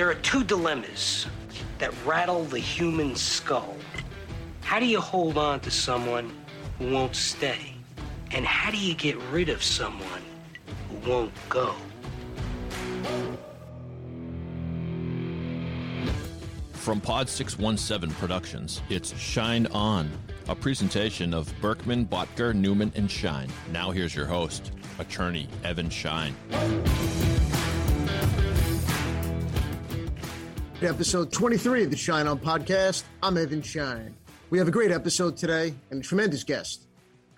There are two dilemmas that rattle the human skull. How do you hold on to someone who won't stay? And how do you get rid of someone who won't go? From Pod 617 Productions, it's Shine On, a presentation of Berkman, Bottger, Newman, and Schein. Now here's your host, attorney Evan Schein. Episode 23 of the Shine On podcast. I'm Evan Schein. We have a great episode today and a tremendous guest.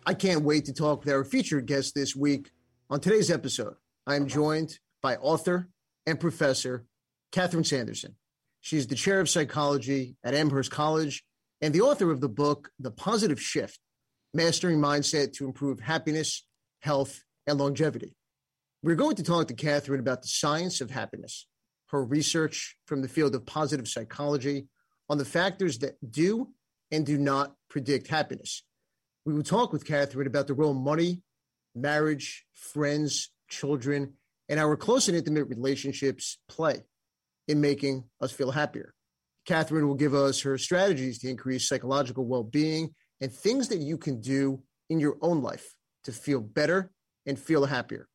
I can't wait to talk with our featured guest this week. On today's episode, I am joined by author and professor Catherine Sanderson. She's the chair of psychology at Amherst College and the author of the book, The Positive Shift Mastering Mindset to Improve Happiness, Health, and Longevity. We're going to talk to Catherine about the science of happiness, her research from the field of positive psychology on the factors that do and do not predict happiness. We will talk with Catherine about the role money, marriage, friends, children, and our close and intimate relationships play in making us feel happier. Catherine will give us her strategies to increase psychological well being and things that you can do in your own life to feel better and feel happier.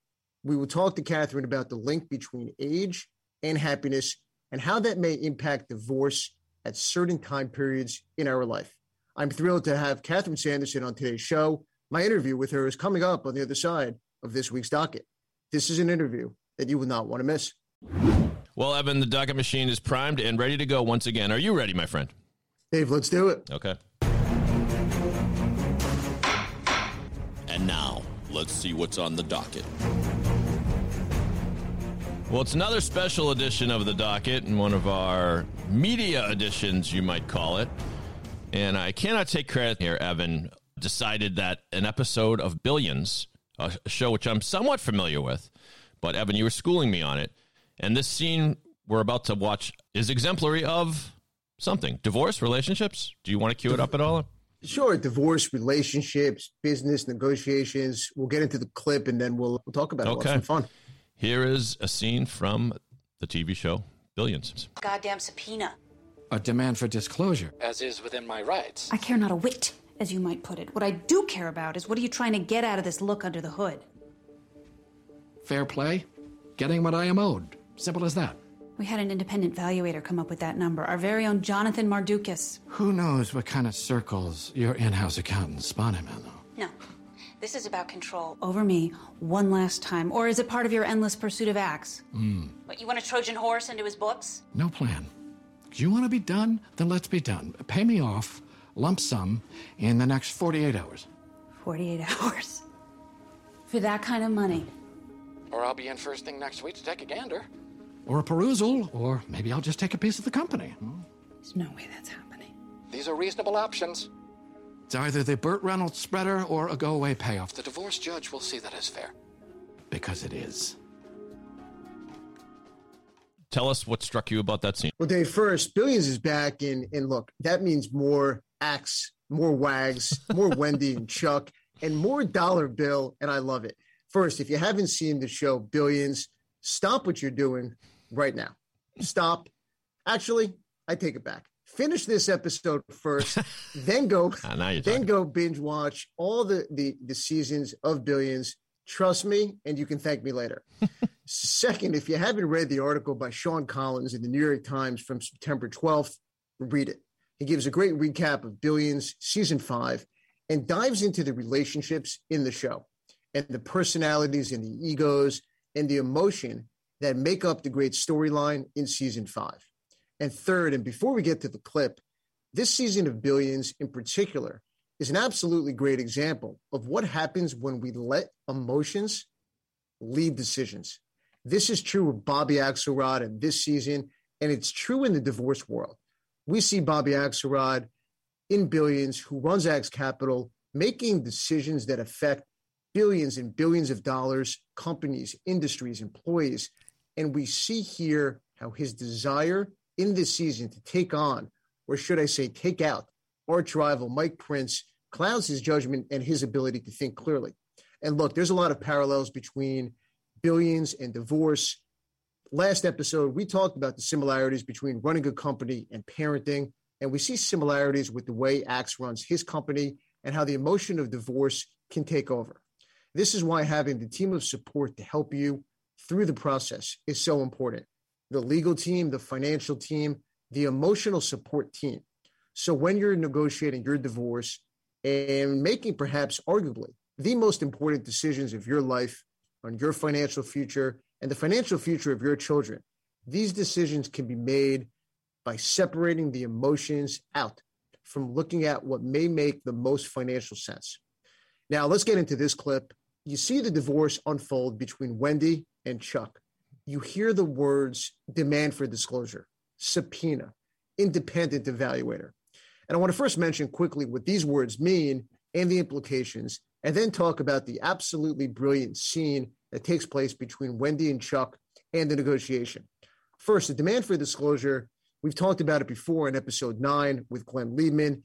We will talk to Catherine about the link between age and happiness and how that may impact divorce at certain time periods in our life. I'm thrilled to have Catherine Sanderson on today's show. My interview with her is coming up on the other side of this week's docket. This is an interview that you will not want to miss. Well, Evan, the docket machine is primed and ready to go once again. Are you ready, my friend? Dave, let's do it. Okay. And now, let's see what's on the docket. Well, it's another special edition of the docket and one of our media editions, you might call it. And I cannot take credit here, Evan. Decided that an episode of Billions, a show which I'm somewhat familiar with, but Evan, you were schooling me on it and this scene we're about to watch is exemplary of something divorce, relationships. Do you want to cue it up at all? Sure. Divorce, relationships, business, negotiations. We'll get into the clip and then we'll, we'll talk about it. Okay. We'll fun. Here is a scene from the TV show Billions. Goddamn subpoena. A demand for disclosure, as is within my rights. I care not a whit, as you might put it. What I do care about is what are you trying to get out of this look under the hood? Fair play. Getting what I am owed. Simple as that. We had an independent valuator come up with that number, our very own Jonathan Mardukas. Who knows what kind of circles your in house accountants spun him in, though? No. This is about control over me one last time. Or is it part of your endless pursuit of Axe? Mm. What, you want a Trojan horse into his books? No plan. You want to be done? Then let's be done. Pay me off, lump sum, in the next 48 hours. 48 hours? For that kind of money? Or I'll be in first thing next week to take a gander or a perusal, or maybe I'll just take a piece of the company. There's no way that's happening. These are reasonable options. It's either the Burt Reynolds spreader or a go away payoff. The divorce judge will see that as fair. Because it is. Tell us what struck you about that scene. Well, Dave, first, Billions is back, and, and look, that means more Axe, more Wags, more Wendy and Chuck, and more dollar bill, and I love it. First, if you haven't seen the show Billions, stop what you're doing, right now. Stop. Actually, I take it back. Finish this episode first, then go, ah, then talking. go binge watch all the, the the seasons of Billions. Trust me, and you can thank me later. Second, if you haven't read the article by Sean Collins in the New York Times from September 12th, read it. He gives a great recap of Billions season five and dives into the relationships in the show and the personalities and the egos and the emotion that make up the great storyline in season five. And third, and before we get to the clip, this season of Billions in particular is an absolutely great example of what happens when we let emotions lead decisions. This is true with Bobby Axelrod in this season, and it's true in the divorce world. We see Bobby Axelrod in Billions, who runs Axe Capital, making decisions that affect billions and billions of dollars, companies, industries, employees, and we see here how his desire in this season to take on, or should I say, take out arch rival Mike Prince clouds his judgment and his ability to think clearly. And look, there's a lot of parallels between billions and divorce. last episode, we talked about the similarities between running a company and parenting, and we see similarities with the way Axe runs his company and how the emotion of divorce can take over. This is why having the team of support to help you through the process is so important. The legal team, the financial team, the emotional support team. So when you're negotiating your divorce and making perhaps arguably the most important decisions of your life on your financial future and the financial future of your children, these decisions can be made by separating the emotions out from looking at what may make the most financial sense. Now, let's get into this clip. You see the divorce unfold between Wendy and Chuck. You hear the words demand for disclosure, subpoena, independent evaluator. And I want to first mention quickly what these words mean and the implications, and then talk about the absolutely brilliant scene that takes place between Wendy and Chuck and the negotiation. First, the demand for disclosure, we've talked about it before in episode nine with Glenn Liebman.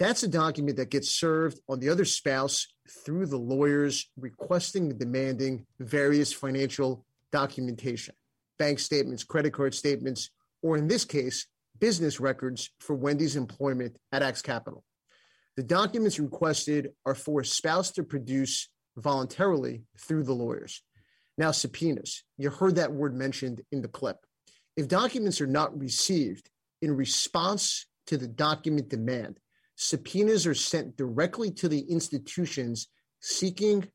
That's a document that gets served on the other spouse through the lawyers requesting and demanding various financial documentation, bank statements, credit card statements, or in this case, business records for Wendy's employment at Axe Capital. The documents requested are for a spouse to produce voluntarily through the lawyers. Now, subpoenas. You heard that word mentioned in the clip. If documents are not received in response to the document demand, subpoenas are sent directly to the institutions seeking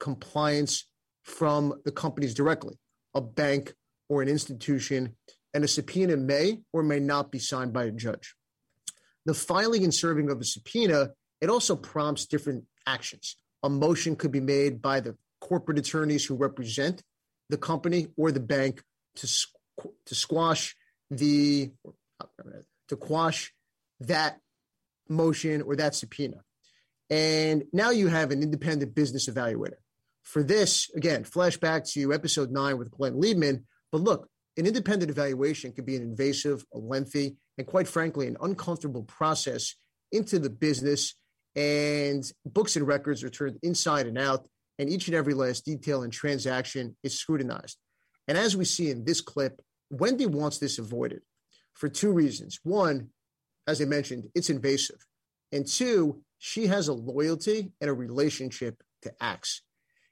compliance from the companies directly, a bank or an institution, and a subpoena may or may not be signed by a judge. The filing and serving of a subpoena, it also prompts different actions a motion could be made by the corporate attorneys who represent the company or the bank to, to squash the to quash that motion or that subpoena. And now you have an independent business evaluator. For this, again, flashback to episode nine with Glenn Liebman. But look, an independent evaluation could be an invasive, a lengthy, and quite frankly, an uncomfortable process into the business and books and records are turned inside and out, and each and every last detail and transaction is scrutinized. And as we see in this clip, Wendy wants this avoided for two reasons. One, as I mentioned, it's invasive. And two, she has a loyalty and a relationship to Axe.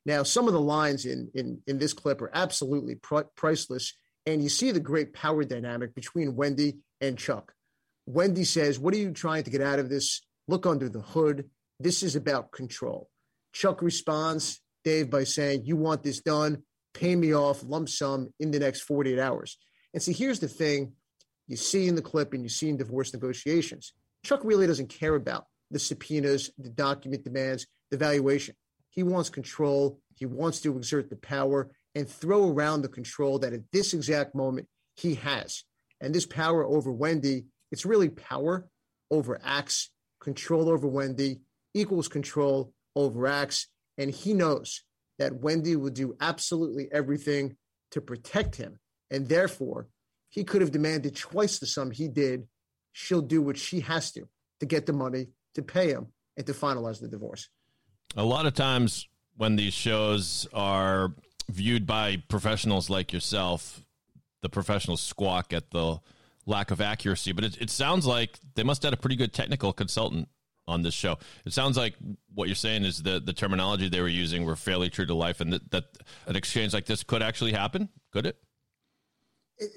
Now, some of the lines in, in, in this clip are absolutely pr- priceless. And you see the great power dynamic between Wendy and Chuck. Wendy says, What are you trying to get out of this? look under the hood. This is about control. Chuck responds, Dave, by saying, You want this done, pay me off lump sum in the next 48 hours. And see, here's the thing you see in the clip and you see in divorce negotiations. Chuck really doesn't care about the subpoenas, the document demands, the valuation. He wants control. He wants to exert the power and throw around the control that at this exact moment he has. And this power over Wendy, it's really power over Axe control over Wendy equals control over Axe. And he knows that Wendy will do absolutely everything to protect him. And therefore, he could have demanded twice the sum he did. She'll do what she has to to get the money to pay him and to finalize the divorce. A lot of times when these shows are viewed by professionals like yourself, the professionals squawk at the lack of accuracy, but it, it sounds like they must have had a pretty good technical consultant on this show. It sounds like what you're saying is that the terminology they were using were fairly true to life, and that, that an exchange like this could actually happen. Could it?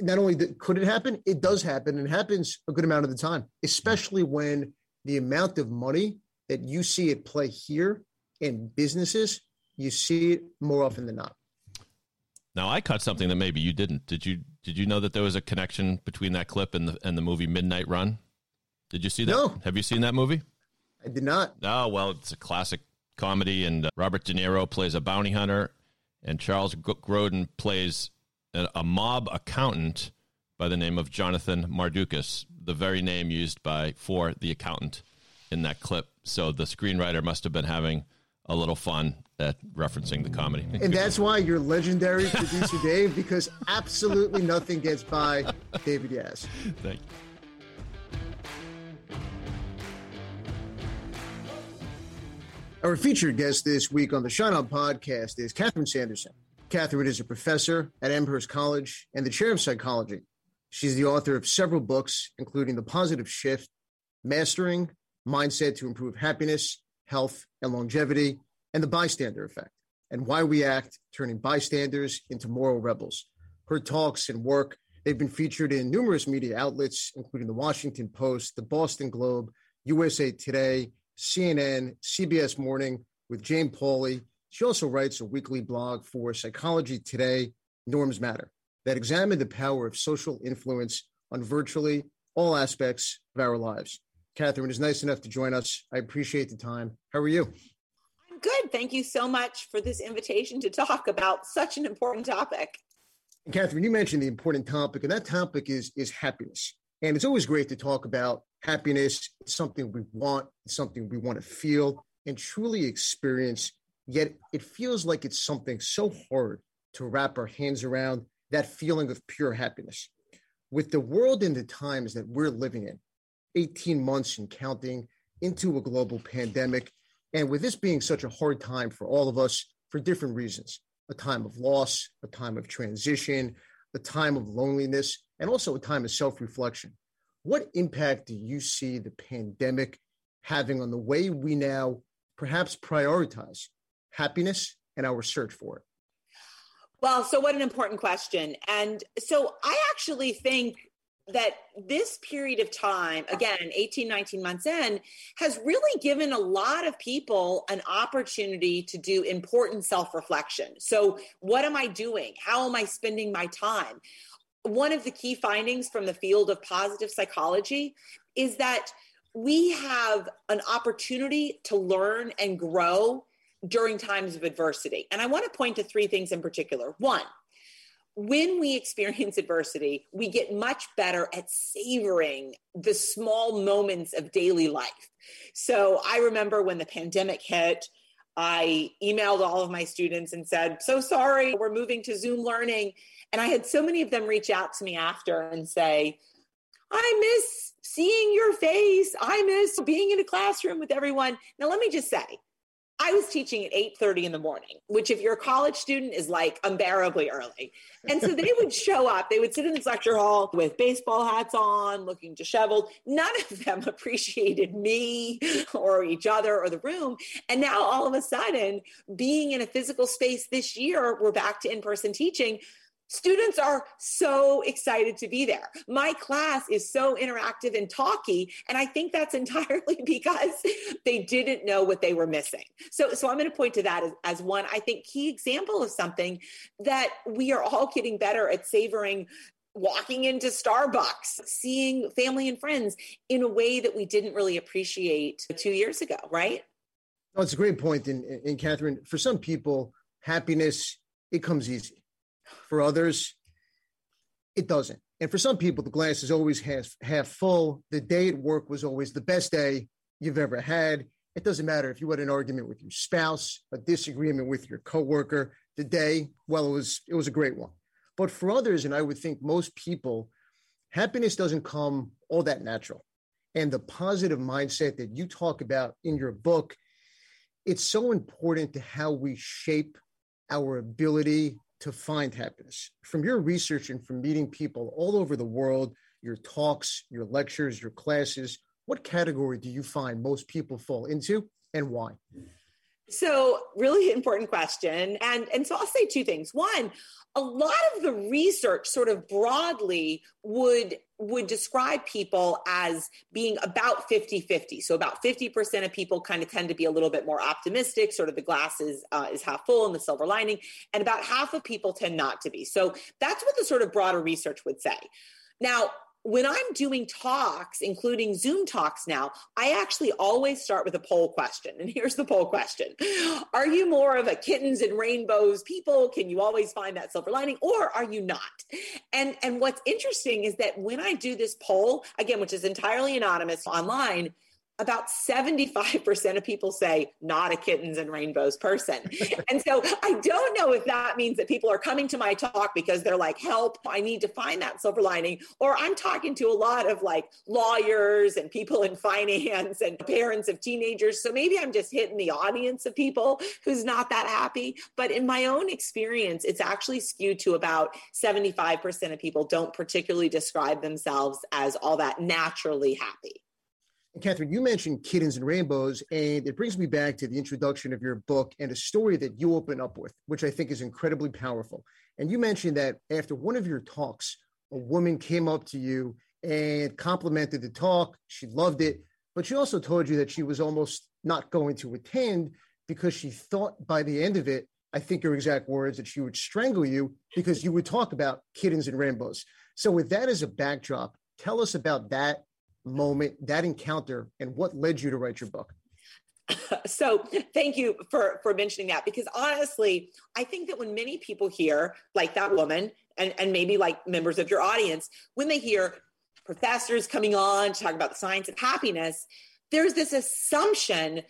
Not only could it happen, it does happen, and happens a good amount of the time, especially when the amount of money that you see at play here in businesses, you see it more often than not. Now I caught something that maybe you didn't. Did you did you know that there was a connection between that clip and the and the movie Midnight Run? Did you see that? No. Have you seen that movie? I did not. Oh well, it's a classic comedy, and uh, Robert De Niro plays a bounty hunter, and Charles Grodin plays a, a mob accountant by the name of Jonathan Mardukas, the very name used by for the accountant in that clip. So the screenwriter must have been having a little fun at referencing the comedy. And that's why you're legendary producer Dave, because absolutely nothing gets by David Yaz. Thank you. Our featured guest this week on the Shine On podcast is Catherine Sanderson. Catherine is a professor at Amherst College and the chair of psychology. She's the author of several books, including The Positive Shift, Mastering Mindset to Improve Happiness, Health, and Longevity, and The Bystander Effect, and Why We Act, Turning Bystanders into Moral Rebels. Her talks and work, they've been featured in numerous media outlets, including The Washington Post, The Boston Globe, USA Today, CNN, CBS Morning, with Jane Pauley. She also writes a weekly blog for Psychology Today, Norms Matter, that examine the power of social influence on virtually all aspects of our lives. Catherine is nice enough to join us. I appreciate the time. How are you? I'm good. Thank you so much for this invitation to talk about such an important topic. And Catherine, you mentioned the important topic, and that topic is is happiness. And it's always great to talk about happiness. It's something we want, it's something we want to feel and truly experience. Yet it feels like it's something so hard to wrap our hands around that feeling of pure happiness. With the world and the times that we're living in, 18 months and counting into a global pandemic, and with this being such a hard time for all of us for different reasons a time of loss, a time of transition, a time of loneliness, and also a time of self reflection. What impact do you see the pandemic having on the way we now perhaps prioritize happiness and our search for it? Well, so what an important question. And so I actually think that this period of time, again, 18, 19 months in, has really given a lot of people an opportunity to do important self reflection. So, what am I doing? How am I spending my time? One of the key findings from the field of positive psychology is that we have an opportunity to learn and grow during times of adversity. And I want to point to three things in particular. One, when we experience adversity, we get much better at savoring the small moments of daily life. So I remember when the pandemic hit, I emailed all of my students and said, So sorry, we're moving to Zoom learning. And I had so many of them reach out to me after and say, I miss seeing your face. I miss being in a classroom with everyone. Now, let me just say, I was teaching at 8:30 in the morning, which if you're a college student is like unbearably early. And so they would show up, they would sit in this lecture hall with baseball hats on, looking disheveled. None of them appreciated me or each other or the room. And now all of a sudden, being in a physical space this year, we're back to in-person teaching Students are so excited to be there. My class is so interactive and talky, and I think that's entirely because they didn't know what they were missing. So, so I'm going to point to that as, as one, I think, key example of something that we are all getting better at savoring walking into Starbucks, seeing family and friends in a way that we didn't really appreciate two years ago, right? Oh, it's a great point. And, and Catherine, for some people, happiness, it comes easy for others, it doesn't. And for some people, the glass is always half, half full. The day at work was always the best day you've ever had. It doesn't matter if you had an argument with your spouse, a disagreement with your coworker. The day, well, it was it was a great one. But for others, and I would think most people, happiness doesn't come all that natural. And the positive mindset that you talk about in your book, it's so important to how we shape our ability to find happiness. From your research and from meeting people all over the world, your talks, your lectures, your classes, what category do you find most people fall into and why? So, really important question. And, and so I'll say two things. One, a lot of the research sort of broadly would would describe people as being about 50-50 so about 50% of people kind of tend to be a little bit more optimistic sort of the glass is, uh, is half full and the silver lining and about half of people tend not to be so that's what the sort of broader research would say now when I'm doing talks, including Zoom talks now, I actually always start with a poll question. And here's the poll question Are you more of a kittens and rainbows people? Can you always find that silver lining? Or are you not? And, and what's interesting is that when I do this poll, again, which is entirely anonymous online, about 75% of people say not a kittens and rainbows person. and so I don't know if that means that people are coming to my talk because they're like, help, I need to find that silver lining. Or I'm talking to a lot of like lawyers and people in finance and parents of teenagers. So maybe I'm just hitting the audience of people who's not that happy. But in my own experience, it's actually skewed to about 75% of people don't particularly describe themselves as all that naturally happy. Catherine, you mentioned kittens and rainbows, and it brings me back to the introduction of your book and a story that you open up with, which I think is incredibly powerful. And you mentioned that after one of your talks, a woman came up to you and complimented the talk. She loved it, but she also told you that she was almost not going to attend because she thought by the end of it, I think your exact words, that she would strangle you because you would talk about kittens and rainbows. So, with that as a backdrop, tell us about that moment, that encounter, and what led you to write your book? so thank you for for mentioning that because honestly i think that when many people hear like that woman and and maybe like members of your audience when they hear professors coming on to talk about the science of happiness there's this assumption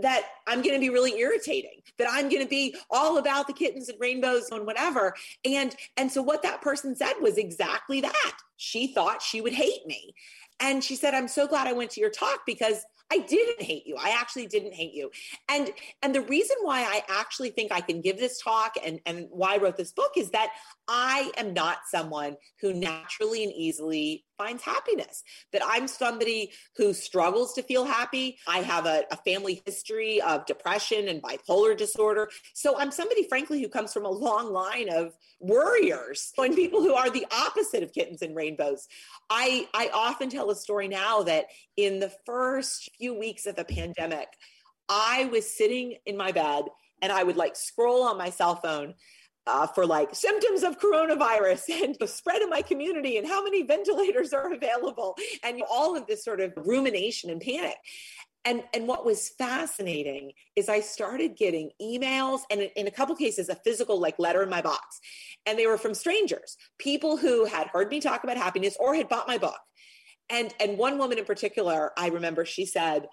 that I'm going to be really irritating, that I'm going to be all about the kittens and rainbows and whatever. And and so what that person said was exactly that. She thought she would hate me. And she said, I'm so glad I went to your talk because I didn't hate you. I actually didn't hate you. And and the reason why I actually think I can give this talk and, and why I wrote this book is that I am not someone who naturally and easily finds happiness, that I'm somebody who struggles to feel happy. I have a, a, family history of depression and bipolar disorder. So I'm somebody, frankly, who comes from a long line of worriers and people who are the opposite of kittens and rainbows. I, I often tell a story now that in the first few weeks of the pandemic, I was sitting in my bed and I would like scroll on my cell phone uh, for like symptoms of coronavirus and the spread in my community and how many ventilators are available and all of this sort of rumination and panic. And, and what was fascinating is I started getting emails and in, a couple cases, a physical like letter in my box. And they were from strangers, people who had heard me talk about happiness or had bought my book. And, and one woman in particular, I remember she said,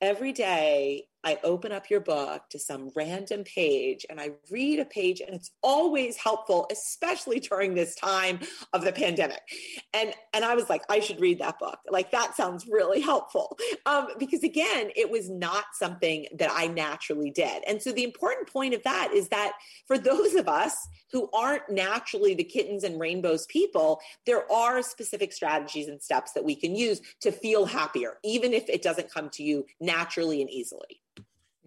every day I open up your book to some random page and I read a page, and it's always helpful, especially during this time of the pandemic. And and I was like, I should read that book. Like that sounds really helpful, um, because again, it was not something that I naturally did. And so the important point of that is that for those of us who aren't naturally the kittens and rainbows people, there are specific strategies and steps that we can use to feel happier, even if it doesn't come to you naturally and easily.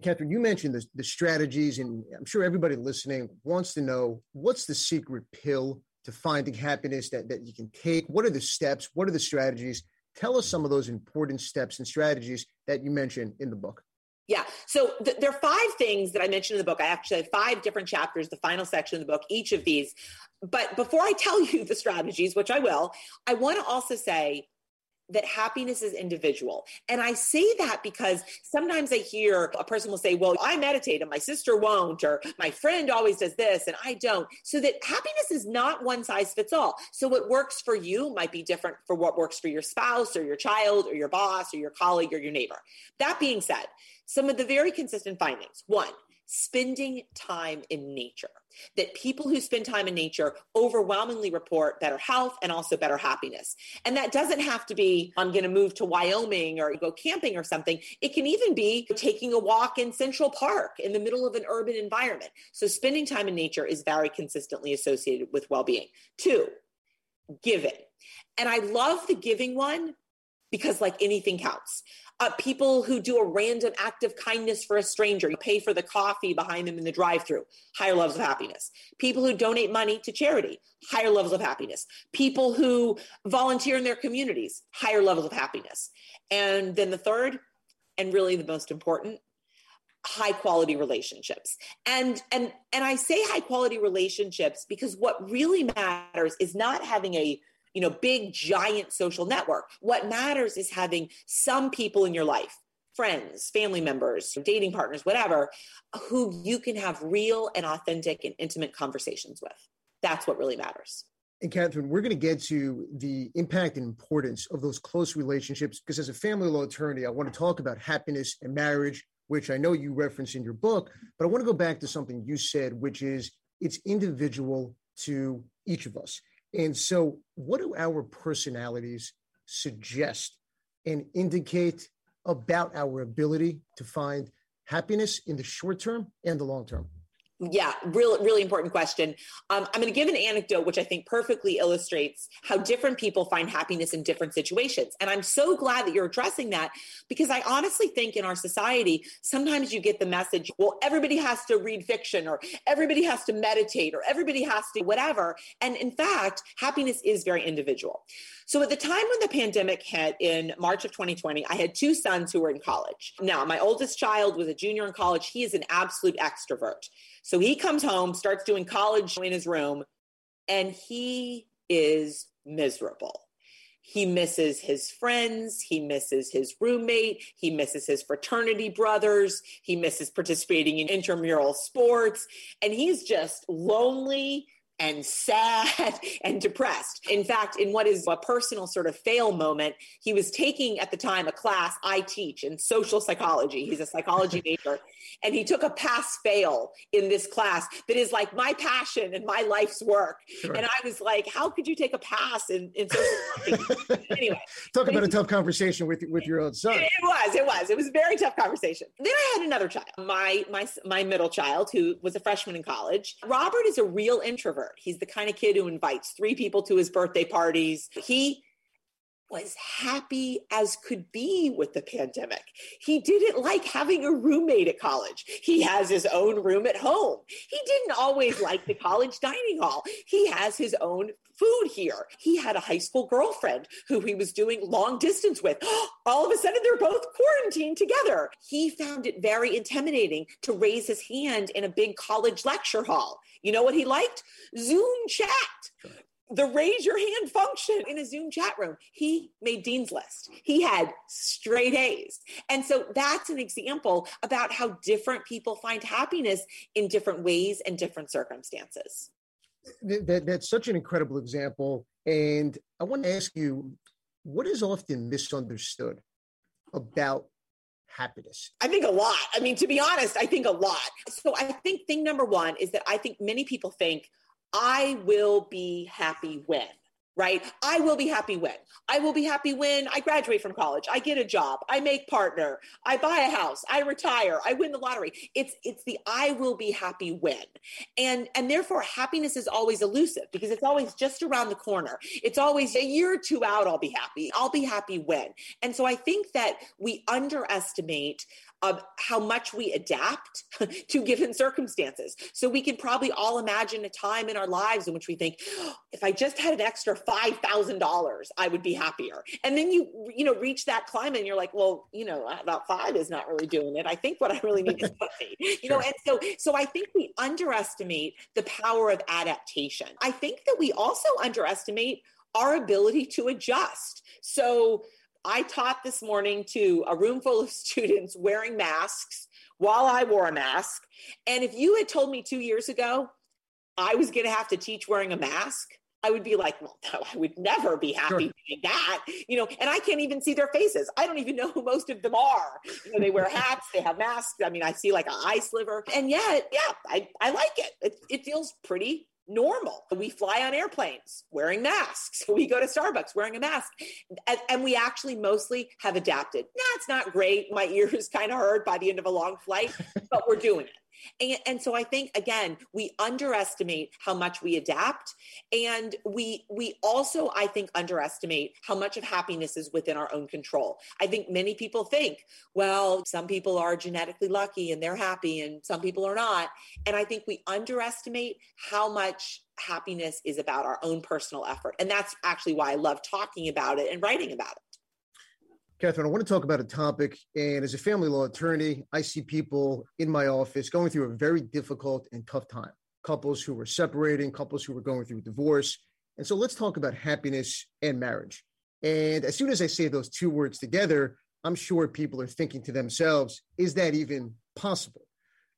Catherine, you mentioned the, the strategies, and I'm sure everybody listening wants to know what's the secret pill to finding happiness that, that you can take? What are the steps? What are the strategies? Tell us some of those important steps and strategies that you mentioned in the book. Yeah. So th- there are five things that I mentioned in the book. I actually have five different chapters, the final section of the book, each of these. But before I tell you the strategies, which I will, I want to also say that happiness is individual. And I say that because sometimes I hear a person will say, Well, I meditate and my sister won't, or my friend always does this and I don't. So that happiness is not one size fits all. So what works for you might be different for what works for your spouse or your child or your boss or your colleague or your neighbor. That being said, some of the very consistent findings one, spending time in nature. That people who spend time in nature overwhelmingly report better health and also better happiness. And that doesn't have to be, I'm going to move to Wyoming or go camping or something. It can even be taking a walk in Central Park in the middle of an urban environment. So spending time in nature is very consistently associated with well being. Two, giving. And I love the giving one because, like anything counts uh, people who do a random act of kindness for a stranger, you pay for the coffee behind them in the drive through, higher levels of happiness. People who donate money to charity, higher levels of happiness. People who volunteer in their communities, higher levels of happiness. And then the third, and really the most important, high quality relationships and and and i say high quality relationships because what really matters is not having a you know, big giant social network. What matters is having some people in your life, friends, family members, dating partners, whatever, who you can have real and authentic and intimate conversations with. That's what really matters. And Catherine, we're going to get to the impact and importance of those close relationships because, as a family law attorney, I want to talk about happiness and marriage, which I know you reference in your book. But I want to go back to something you said, which is it's individual to each of us. And so, what do our personalities suggest and indicate about our ability to find happiness in the short term and the long term? Yeah, really, really important question. Um, I'm going to give an anecdote which I think perfectly illustrates how different people find happiness in different situations. And I'm so glad that you're addressing that because I honestly think in our society, sometimes you get the message, well, everybody has to read fiction or everybody has to meditate or everybody has to whatever. And in fact, happiness is very individual. So at the time when the pandemic hit in March of 2020, I had two sons who were in college. Now, my oldest child was a junior in college. He is an absolute extrovert. So he comes home, starts doing college in his room, and he is miserable. He misses his friends. He misses his roommate. He misses his fraternity brothers. He misses participating in intramural sports. And he's just lonely and sad and depressed. In fact, in what is a personal sort of fail moment, he was taking at the time a class I teach in social psychology. He's a psychology major. And he took a pass fail in this class that is like my passion and my life's work. Sure. And I was like, how could you take a pass in, in social psychology? anyway. Talk about a tough conversation with, with your own son. It was, it was. It was a very tough conversation. Then I had another child, my my my middle child, who was a freshman in college. Robert is a real introvert. He's the kind of kid who invites three people to his birthday parties. He was happy as could be with the pandemic. He didn't like having a roommate at college. He has his own room at home. He didn't always like the college dining hall. He has his own food here. He had a high school girlfriend who he was doing long distance with. All of a sudden, they're both quarantined together. He found it very intimidating to raise his hand in a big college lecture hall. You know what he liked? Zoom chat the raise your hand function in a Zoom chat room. He made Dean's List. He had straight A's. And so that's an example about how different people find happiness in different ways and different circumstances. That, that's such an incredible example. And I want to ask you what is often misunderstood about happiness? I think a lot. I mean, to be honest, I think a lot. So I think thing number one is that I think many people think, I will be happy when right? I will be happy when. I will be happy when I graduate from college, I get a job, I make partner, I buy a house, I retire, I win the lottery. It's it's the I will be happy when. And and therefore happiness is always elusive because it's always just around the corner. It's always a year or two out I'll be happy. I'll be happy when. And so I think that we underestimate of how much we adapt to given circumstances. So we can probably all imagine a time in our lives in which we think, oh, if I just had an extra five thousand dollars, I would be happier. And then you you know reach that climate and you're like, well, you know, about five is not really doing it. I think what I really need is fifty. You know, and so so I think we underestimate the power of adaptation. I think that we also underestimate our ability to adjust. So I taught this morning to a room full of students wearing masks while I wore a mask. And if you had told me two years ago I was going to have to teach wearing a mask, I would be like, well, no, I would never be happy sure. doing that. You know, and I can't even see their faces. I don't even know who most of them are. You know, they wear hats, they have masks. I mean, I see like an eye sliver. And yet, yeah, I, I like it. it. It feels pretty normal. We fly on airplanes wearing masks. We go to Starbucks wearing a mask. And, and we actually mostly have adapted. Nah, it's not great. My ears kind of hurt by the end of a long flight, but we're doing it. And, and, so I think again, we underestimate how much we adapt, and we we also I think underestimate how much of happiness is within our own control. I think many people think, well, some people are genetically lucky and they're happy, and some people are not. And I think we underestimate how much happiness is about our own personal effort, and that's actually why I love talking about it and writing about it. Catherine, I want to talk about a topic. And as a family law attorney, I see people in my office going through a very difficult and tough time. Couples who were separating, couples who were going through divorce. And so let's talk about happiness and marriage. And as soon as I say those two words together, I'm sure people are thinking to themselves, is that even possible?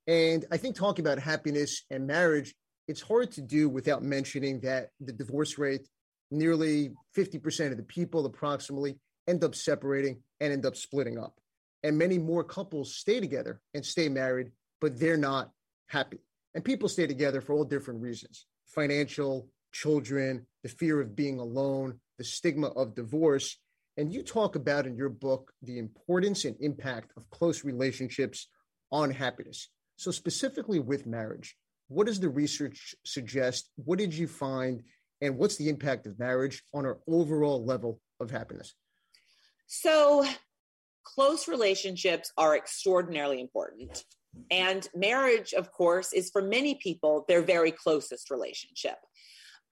And I think talking about happiness and marriage it's hard to do without mentioning that the divorce rate, nearly 50% of the people approximately end up separating and end up splitting up. And many more couples stay together and stay married, but they're not happy. And people stay together for all different reasons financial, children, the fear of being alone, the stigma of divorce. And you talk about in your book the importance and impact of close relationships on happiness. So, specifically with marriage, what does the research suggest? What did you find? And what's the impact of marriage on our overall level of happiness? So, close relationships are extraordinarily important. And marriage, of course, is for many people their very closest relationship.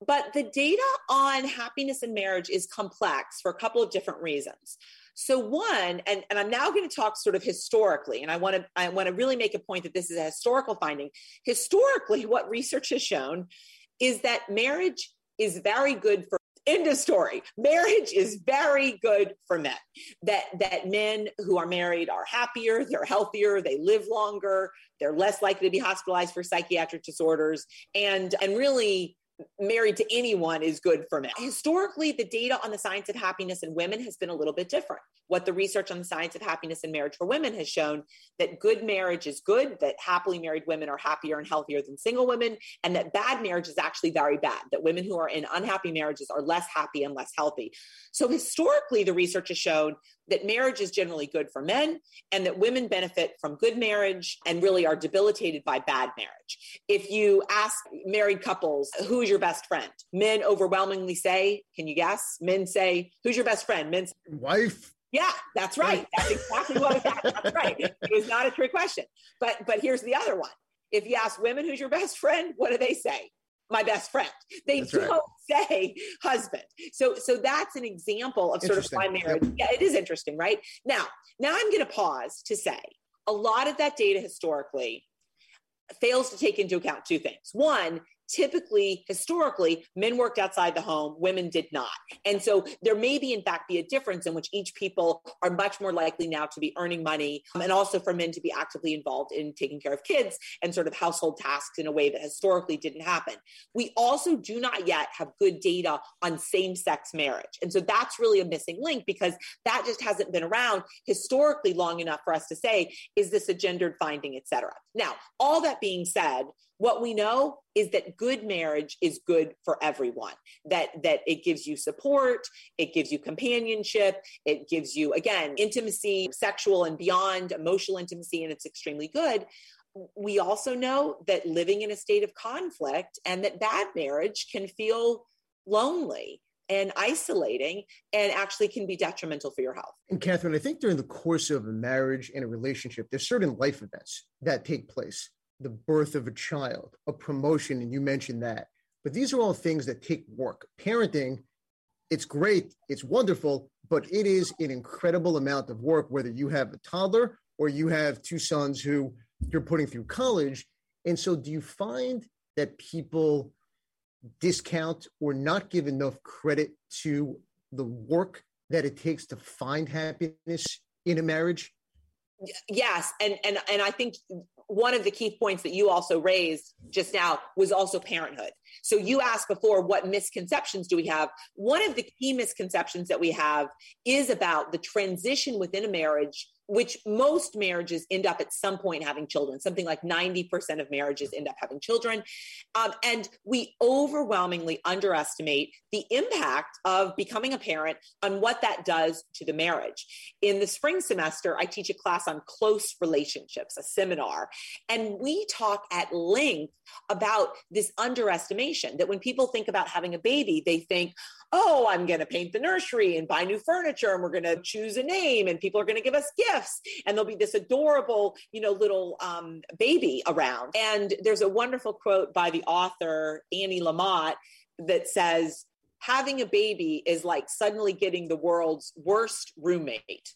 But the data on happiness in marriage is complex for a couple of different reasons. So one, and, and I'm now going to talk sort of historically, and I want to I want to really make a point that this is a historical finding. Historically, what research has shown is that marriage is very good for end of story. Marriage is very good for men. That that men who are married are happier they're healthier they live longer they're less likely to be hospitalized for psychiatric disorders. And and really married to anyone is good for men. Historically, the data on the science of happiness in women has been a little bit different. What the research on the science of happiness in marriage for women has shown that good marriage is good, that happily married women are happier and healthier than single women, and that bad marriage is actually very bad, that women who are in unhappy marriages are less happy and less healthy. So historically, the research has shown that marriage is generally good for men and that women benefit from good marriage and really are debilitated by bad marriage. If you ask married couples, who's your best friend? Men overwhelmingly say, can you guess? Men say, who's your best friend? Men say, wife. Yeah, that's right. That's exactly what that's right. It's not a trick question. But but here's the other one. If you ask women who's your best friend, what do they say? My best friend. They that's don't right. say husband. So so that's an example of sort of my marriage. Yep. Yeah, it is interesting, right? Now, now I'm going to pause to say a lot of that data historically fails to take into account two things. One, typically historically men worked outside the home women did not. And so there may be in fact be a difference in which each people are much more likely now to be earning money um, and also for men to be actively involved in taking care of kids and sort of household tasks in a way that historically didn't happen. We also do not yet have good data on same-sex marriage. And so that's really a missing link because that just hasn't been around historically long enough for us to say is this a gendered finding et cetera? Now all that being said what we know is that good marriage is good for everyone that that it gives you support it gives you companionship it gives you again intimacy sexual and beyond emotional intimacy and it's extremely good we also know that living in a state of conflict and that bad marriage can feel lonely and isolating and actually can be detrimental for your health. And Catherine, I think during the course of a marriage and a relationship, there's certain life events that take place the birth of a child, a promotion, and you mentioned that. But these are all things that take work. Parenting, it's great, it's wonderful, but it is an incredible amount of work, whether you have a toddler or you have two sons who you're putting through college. And so, do you find that people discount or not give enough credit to the work that it takes to find happiness in a marriage? Yes, and and and I think one of the key points that you also raised just now was also parenthood. So you asked before, what misconceptions do we have? One of the key misconceptions that we have is about the transition within a marriage which most marriages end up at some point having children. Something like 90% of marriages end up having children. Um, and we overwhelmingly underestimate the impact of becoming a parent on what that does to the marriage. In the spring semester, I teach a class on close relationships, a seminar, and we talk at length about this underestimation that when people think about having a baby, they think, oh, I'm going to paint the nursery and buy new furniture and we're going to choose a name and people are going to give us gifts and there'll be this adorable, you know, little um, baby around. And there's a wonderful quote by the author, Annie Lamott, that says, having a baby is like suddenly getting the world's worst roommate.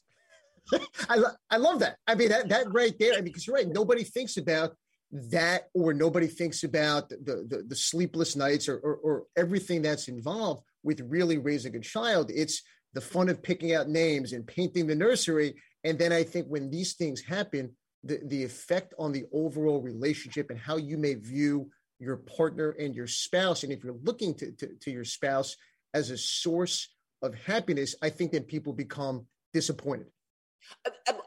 I, lo- I love that. I mean, that, that right there, I mean, because you're right, nobody thinks about that or nobody thinks about the, the, the sleepless nights or, or, or everything that's involved with really raising a child. It's the fun of picking out names and painting the nursery. And then I think when these things happen, the, the effect on the overall relationship and how you may view your partner and your spouse. And if you're looking to, to, to your spouse as a source of happiness, I think that people become disappointed.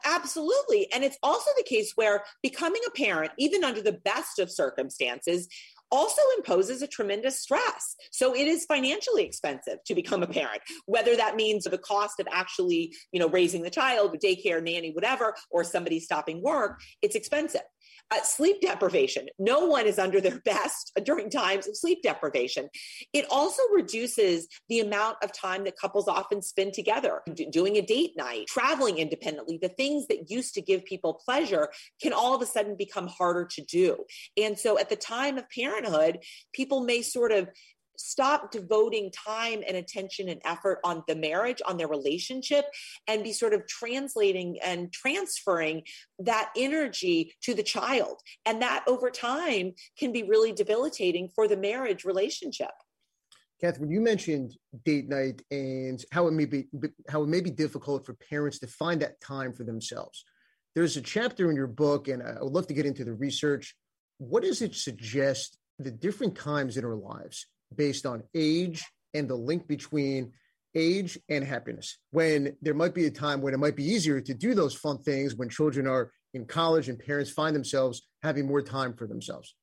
Absolutely. And it's also the case where becoming a parent, even under the best of circumstances, also imposes a tremendous stress. So it is financially expensive to become a parent, whether that means the cost of actually, you know, raising the child, daycare, nanny, whatever, or somebody stopping work, it's expensive. Uh, sleep deprivation. No one is under their best during times of sleep deprivation. It also reduces the amount of time that couples often spend together, d- doing a date night, traveling independently. The things that used to give people pleasure can all of a sudden become harder to do. And so at the time of parenthood, people may sort of stop devoting time and attention and effort on the marriage, on their relationship, and be sort of translating and transferring that energy to the child. And that over time can be really debilitating for the marriage relationship. Catherine, you mentioned date night and how it may be how it may be difficult for parents to find that time for themselves. There's a chapter in your book, and I would love to get into the research. What does it suggest the different times in our lives based on age and the link between age and happiness. When there might be a time when it might be easier to do those fun things when children are in college and parents find themselves having more time for themselves.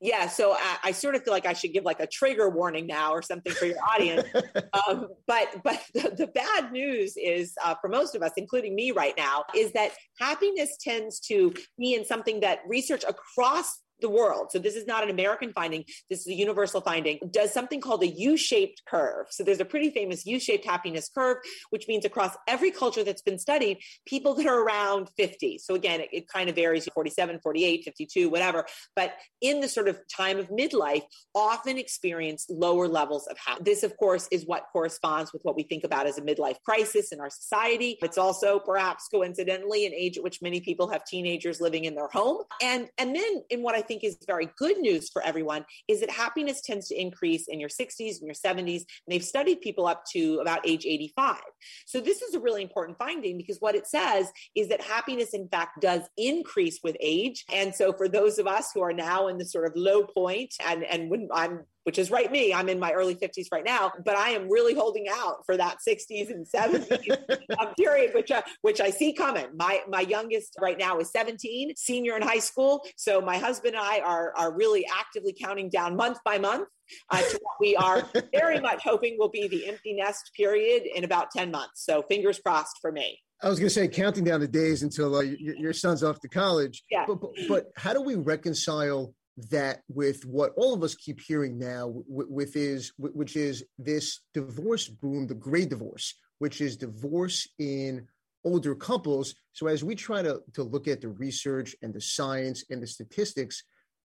Yeah, so I, I sort of feel like I should give like a trigger warning now or something for your audience. um, but but the, the, bad news is uh, for most of us, including me right now, is that happiness tends to be in something that research across the world, so this is not an American finding, this is a universal finding, does something called a U shaped curve. So there's a pretty famous U shaped happiness curve, which means across every culture that's been studied, people that are around 50. So again, it, it kind of varies 47, 48, 52, whatever. But in the sort of time of midlife, often experience lower levels of happiness. This, of course, is what corresponds with what we think about as a midlife crisis in our society. It's also perhaps coincidentally an age at which many people have teenagers living in their home. And, and then in what I think is very good news for everyone is that happiness tends to increase in your 60s and your 70s. And they've studied people up to about age 85. So this is a really important finding because what it says is that happiness, in fact, does increase with age. And so for those of us who are now in the sort of low point, and, and when I'm which is right me. I'm in my early 50s right now, but I am really holding out for that 60s and 70s um, period, which uh, which I see coming. My my youngest right now is 17, senior in high school. So my husband and I are are really actively counting down month by month uh, to what we are very much hoping will be the empty nest period in about 10 months. So fingers crossed for me. I was going to say counting down the days until uh, your, your, son's off to college. Yeah. But, but, but how do we reconcile that with what all of us keep hearing now with is which is this divorce boom the great divorce which is divorce in older couples. So as we try to, to look at the research and the science and the statistics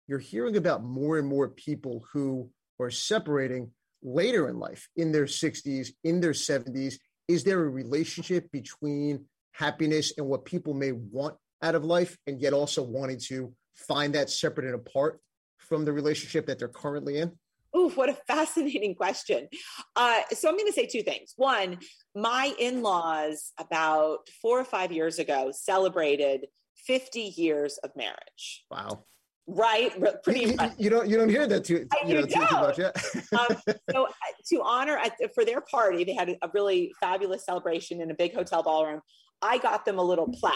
you're hearing about more and more people who are separating later in life in their 60s in their 70s is there a relationship between happiness and what people may want out of life and yet also wanting to find that separate and apart from the relationship that they're currently in? Ooh, what a fascinating question. Uh, so I'm going to say two things. One, my in-laws about four or five years ago celebrated 50 years of marriage. Wow. Right, pretty. You, you, don't you don't hear that too you, know, too, too, much, yeah. um, so uh, to honor for their party, they had a really fabulous celebration in a big hotel ballroom. I got them a little plaque,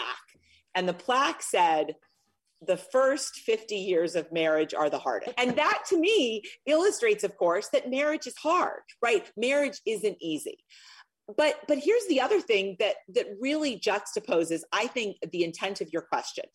and the plaque said, the first 50 years of marriage are the hardest. And that to me illustrates, of course, that marriage is hard, right? Marriage isn't easy. But but here's the other thing that that really juxtaposes, I think, the intent of your question.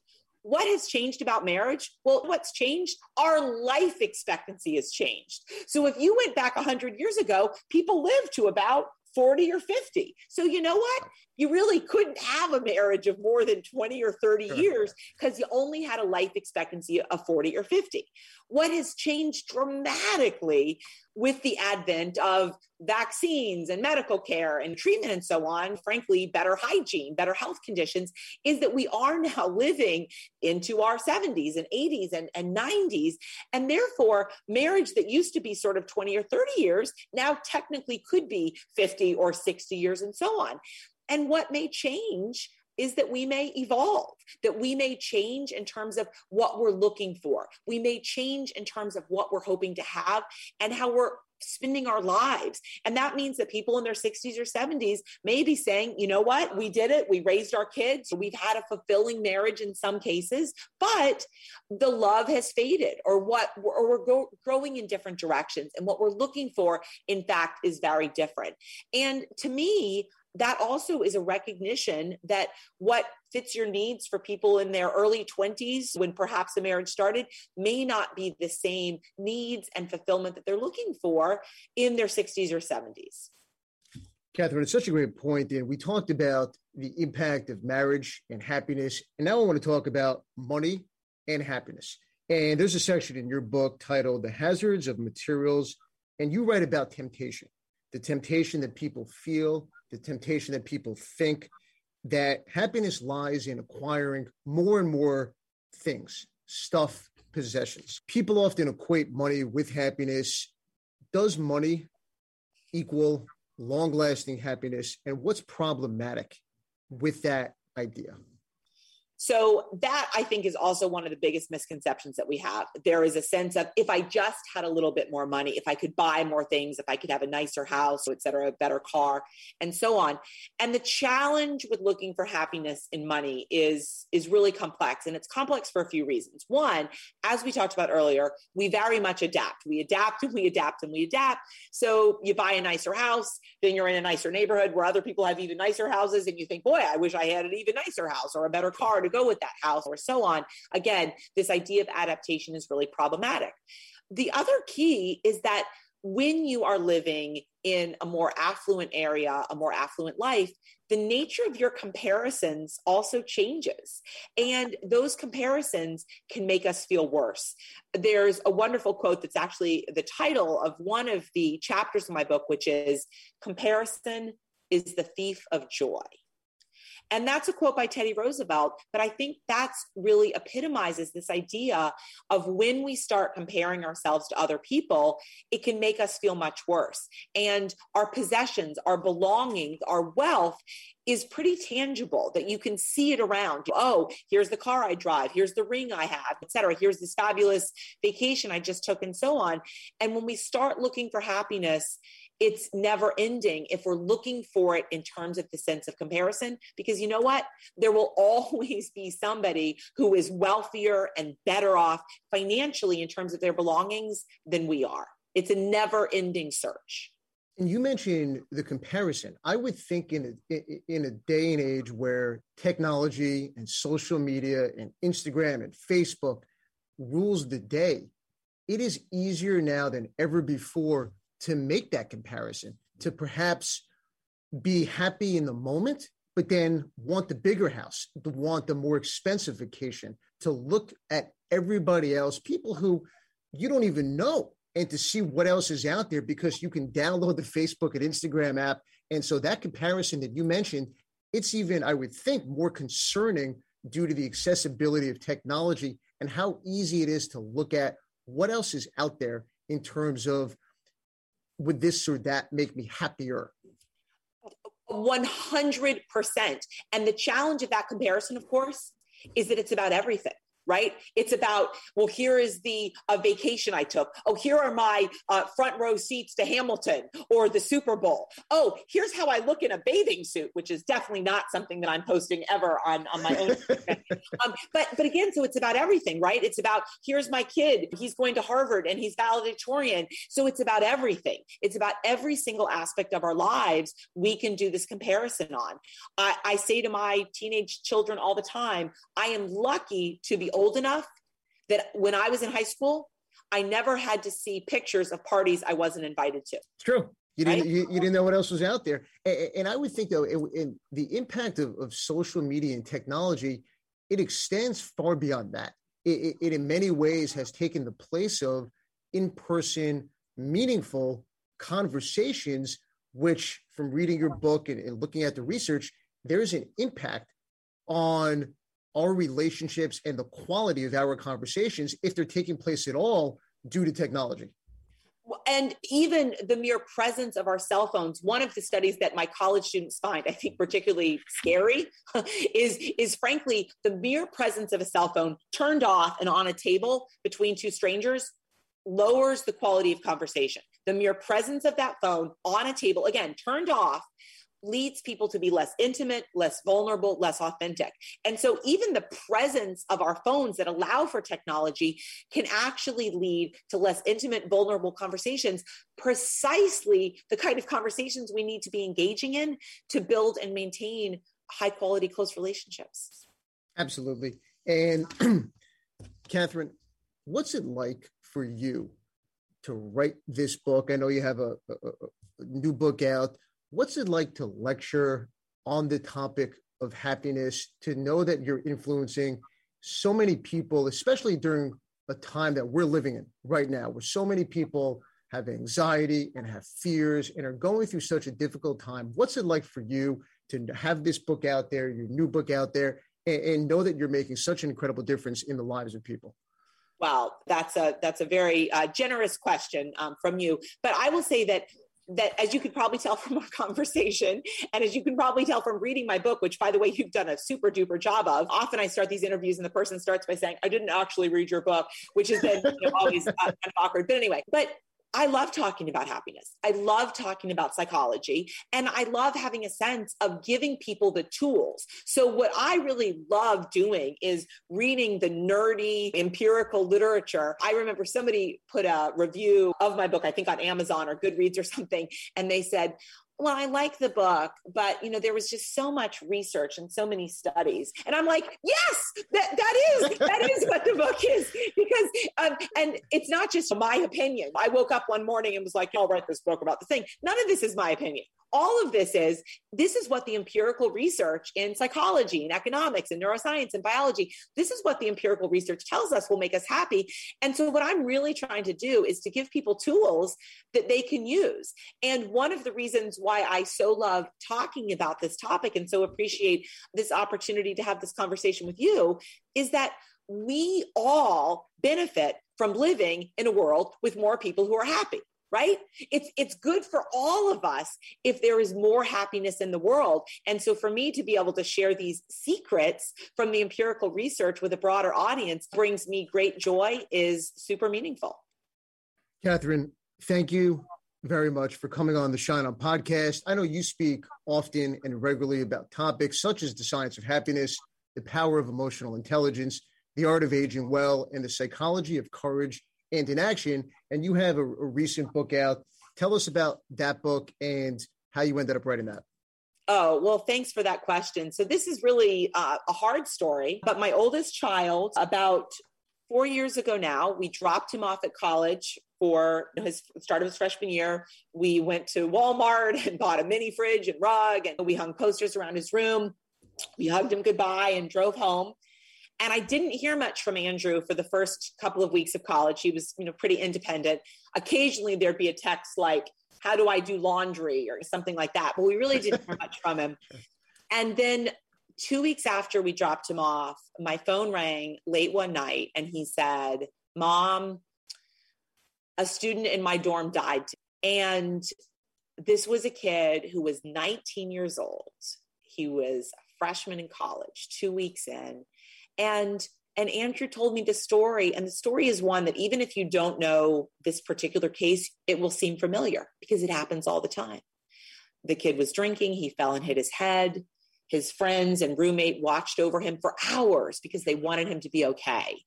What has changed about marriage? Well, what's changed? Our life expectancy has changed. So if you went back 100 years ago, people lived to about 40 or 50. So you know what? You really couldn't have a marriage of more than 20 or 30 sure. years because you only had a life expectancy of 40 or 50. What has changed dramatically with the advent of vaccines and medical care and treatment and so on, frankly, better hygiene, better health conditions, is that we are now living into our 70s and 80s and, and 90s. And therefore, marriage that used to be sort of 20 or 30 years now technically could be 50 or 60 years and so on. And what may change is that we may evolve, that we may change in terms of what we're looking for. We may change in terms of what we're hoping to have and how we're spending our lives. And that means that people in their 60s or 70s may be saying, you know what, we did it. We raised our kids. We've had a fulfilling marriage in some cases, but the love has faded or what, or we're go, growing in different directions. And what we're looking for, in fact, is very different. And to me, that also is a recognition that what fits your needs for people in their early 20s when perhaps the marriage started may not be the same needs and fulfillment that they're looking for in their 60s or 70s. Catherine, it's such a great point. And we talked about the impact of marriage and happiness. And now I want to talk about money and happiness. And there's a section in your book titled The Hazards of Materials. And you write about temptation, the temptation that people feel the temptation that people think that happiness lies in acquiring more and more things, stuff, possessions. People often equate money with happiness. Does money equal long lasting happiness? And what's problematic with that idea? So that I think is also one of the biggest misconceptions that we have. There is a sense of if I just had a little bit more money, if I could buy more things, if I could have a nicer house, et cetera, a better car, and so on. And the challenge with looking for happiness in money is is really complex, and it's complex for a few reasons. One, as we talked about earlier, we very much adapt. We adapt and we adapt and we adapt. So you buy a nicer house, then you're in a nicer neighborhood where other people have even nicer houses, and you think, boy, I wish I had an even nicer house or a better car to go with that house or so on. Again, this idea of adaptation is really problematic. The other key is that when you are living in a more affluent area, a more affluent life, the nature of your comparisons also changes. And those comparisons can make us feel worse. There's a wonderful quote that's actually the title of one of the chapters in my book, which is Comparison is the Thief of Joy. And that's a quote by Teddy Roosevelt. But I think that's really epitomizes this idea of when we start comparing ourselves to other people, it can make us feel much worse. And our possessions, our belongings, our wealth is pretty tangible that you can see it around. Oh, here's the car I drive, here's the ring I have, etc. Here's this fabulous vacation I just took, and so on. And when we start looking for happiness it's never ending if we're looking for it in terms of the sense of comparison. Because you know what? There will always be somebody who is wealthier and better off financially in terms of their belongings than we are. It's a never ending search. And you mentioned the comparison. I would think in a, in a day and age where technology and social media and Instagram and Facebook rules the day, it is easier now than ever before to make that comparison, to perhaps be happy in the moment, but then want the bigger house, to want the more expensive vacation, to look at everybody else, people who you don't even know, and to see what else is out there because you can download the Facebook and Instagram app. And so that comparison that you mentioned, it's even, I would think, more concerning due to the accessibility of technology and how easy it is to look at what else is out there in terms of would this or that make me happier? 100%. And the challenge of that comparison, of course, is that it's about everything right? It's about, well, here is the uh, vacation I took. Oh, here are my uh, front row seats to Hamilton or the Super Bowl. Oh, here's how I look in a bathing suit, which is definitely not something that I'm posting ever on, on my own. um, but, but again, so it's about everything, right? It's about, here's my kid. He's going to Harvard and he's valedictorian. So it's about everything. It's about every single aspect of our lives we can do this comparison on. I, I say to my teenage children all the time, I am lucky to be old enough that when I was in high school, I never had to see pictures of parties I wasn't invited to. It's true. You didn't, right? you, you, didn't know what else was out there. And, and I would think, though, in the impact of, of social media and technology, it extends far beyond that. It, it, in many ways has taken the place of in person, meaningful conversations, which, from reading your book and, and looking at the research, there's an impact on our relationships and the quality of our conversations if they're taking place at all due to technology. And even the mere presence of our cell phones one of the studies that my college students find i think particularly scary is is frankly the mere presence of a cell phone turned off and on a table between two strangers lowers the quality of conversation. The mere presence of that phone on a table again turned off leads people to be less intimate, less vulnerable, less authentic. And so, even the presence of our phones that allow for technology can actually lead to less intimate, vulnerable conversations, precisely the kind of conversations we need to be engaging in to build and maintain high quality, close relationships. Absolutely. And, Catherine, what's it like for you to write this book? I know you have a, a, a new book out what's it like to lecture on the topic of happiness to know that you're influencing so many people especially during a time that we're living in right now where so many people have anxiety and have fears and are going through such a difficult time? What's it like for you to have this book out there your new book out there and, and know that you're making such an incredible difference in the lives of people? Well that's a that's a very uh, generous question um, from you. But i will say that that as you could probably tell from our conversation and as you can probably tell from reading my book which by the way you've done a super duper job of often i start these interviews and the person starts by saying i didn't actually read your book which has been you know, always uh, kind of awkward. But anyway but I love talking about happiness. I love talking about psychology. And I love having a sense of giving people the tools. So, what I really love doing is reading the nerdy empirical literature. I remember somebody put a review of my book, I think on Amazon or Goodreads or something, and they said, well i like the book but you know there was just so much research and so many studies. And i'm like yes that, that is that is what the book is. Because um, and it's not just my opinion. I woke up one morning and was like i'll write this book about the thing. None of this is my opinion all of this is this is what the empirical research in psychology and economics and neuroscience and biology this is what the empirical research tells us will make us happy. And so what i'm really trying to do is to give people tools that they can use. And one of the reasons why i so love talking about this topic and so appreciate this opportunity to have this conversation with you is that we all benefit from living in a world with more people who are happy right? It's it's good for all of us if there is more happiness in the world. And so for me to be able to share these secrets from the empirical research with a broader audience brings me great joy is super meaningful. Catherine thank you very much for coming on the shine on podcast. I know you speak often and regularly about topics such as the science of happiness the power of emotional intelligence the art of aging well and the psychology of courage and in action. And you have a, a recent book out. Tell us about that book and how you ended up writing that. Oh, well, thanks for that question. So, this is really uh, a hard story, but my oldest child, about four years ago now, we dropped him off at college for his start of his freshman year. We went to Walmart and bought a mini fridge and rug, and we hung posters around his room. We hugged him goodbye and drove home. And I didn't hear much from Andrew for the first couple of weeks of college. He was, you know, pretty independent. Occasionally there'd be a text like, how do I do laundry or something like that. But we really didn't hear much from him. And then two weeks after we dropped him off, my phone rang late one night and he said, Mom, a student in my dorm died. And this was a kid who was 19 years old. He was a freshman in college, two weeks in and and Andrew told me the story and the story is one that even if you don't know this particular case it will seem familiar because it happens all the time. The kid was drinking, he fell and hit his head. His friends and roommate watched over him for hours because they wanted him to be okay.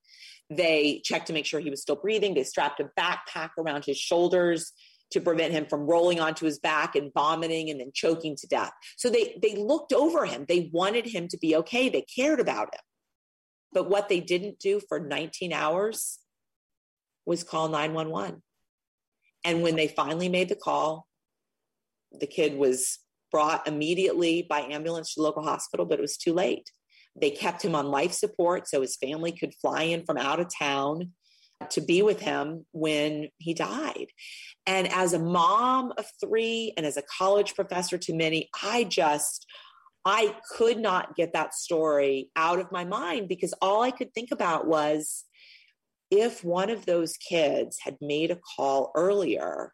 They checked to make sure he was still breathing. They strapped a backpack around his shoulders to prevent him from rolling onto his back and vomiting and then choking to death. So they they looked over him. They wanted him to be okay. They cared about him. But what they didn't do for 19 hours was call 911. And when they finally made the call, the kid was brought immediately by ambulance to the local hospital, but it was too late. They kept him on life support so his family could fly in from out of town to be with him when he died. And as a mom of three and as a college professor to many, I just I could not get that story out of my mind because all I could think about was if one of those kids had made a call earlier,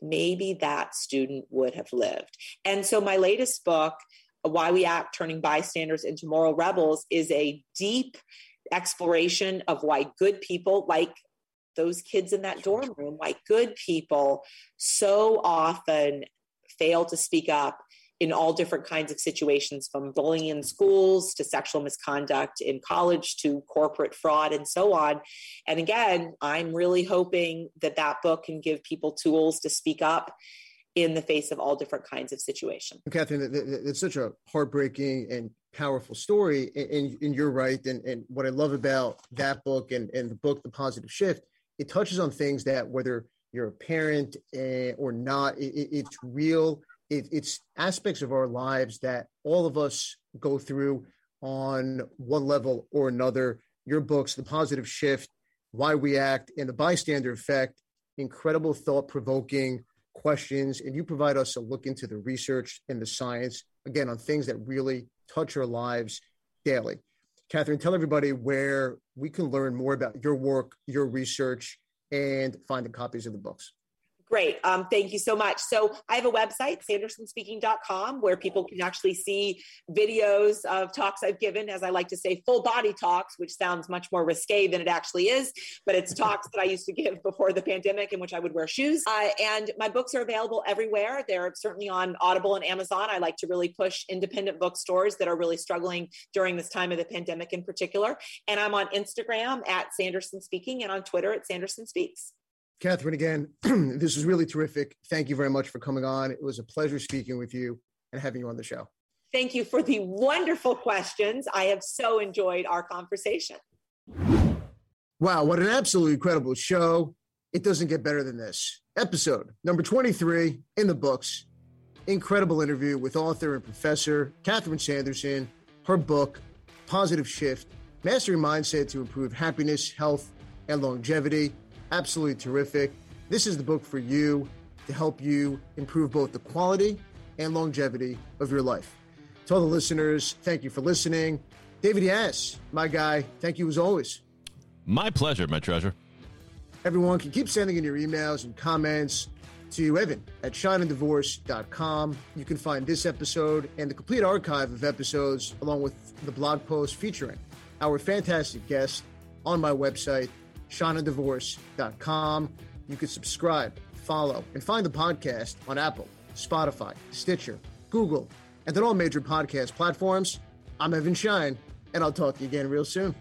maybe that student would have lived. And so, my latest book, Why We Act Turning Bystanders into Moral Rebels, is a deep exploration of why good people like those kids in that dorm room, why good people so often fail to speak up in all different kinds of situations from bullying in schools to sexual misconduct in college to corporate fraud and so on. And again i'm really hoping that that book can give people tools to speak up in the face of all different kinds of situations. Catherine it's such a heartbreaking and powerful story and, and you're right. And, and what i love about that book and, and the book the positive shift it touches on things that whether you're a parent uh, or not it, it's real it, it's aspects of our lives that all of us go through on one level or another. Your books, The Positive Shift, Why We Act, and The Bystander Effect, incredible thought provoking questions. And you provide us a look into the research and the science, again, on things that really touch our lives daily. Catherine, tell everybody where we can learn more about your work, your research, and find the copies of the books. Great. Um, thank you so much. So I have a website, sandersonspeaking.com, where people can actually see videos of talks I've given, as I like to say, full body talks, which sounds much more risque than it actually is, but it's talks that I used to give before the pandemic in which I would wear shoes. Uh, and my books are available everywhere. They're certainly on Audible and Amazon. I like to really push independent bookstores that are really struggling during this time of the pandemic in particular. And I'm on Instagram at Sanderson Speaking and on Twitter at Sanderson Speaks. Catherine, again, this was really terrific. Thank you very much for coming on. It was a pleasure speaking with you and having you on the show. Thank you for the wonderful questions. I have so enjoyed our conversation. Wow, what an absolutely incredible show. It doesn't get better than this. Episode number 23 in the books. Incredible interview with author and professor Catherine Sanderson. Her book, Positive Shift Mastering Mindset to Improve Happiness, Health, and Longevity absolutely terrific. This is the book for you to help you improve both the quality and longevity of your life. To all the listeners, thank you for listening. David Yass, my guy, thank you as always. My pleasure, my treasure. Everyone can keep sending in your emails and comments to Evan at shineanddivorce.com. You can find this episode and the complete archive of episodes, along with the blog post featuring our fantastic guest on my website, shineanddivorce.com. You can subscribe, follow, and find the podcast on Apple, Spotify, Stitcher, Google, and on all major podcast platforms. I'm Evan Schein, and I'll talk to you again real soon.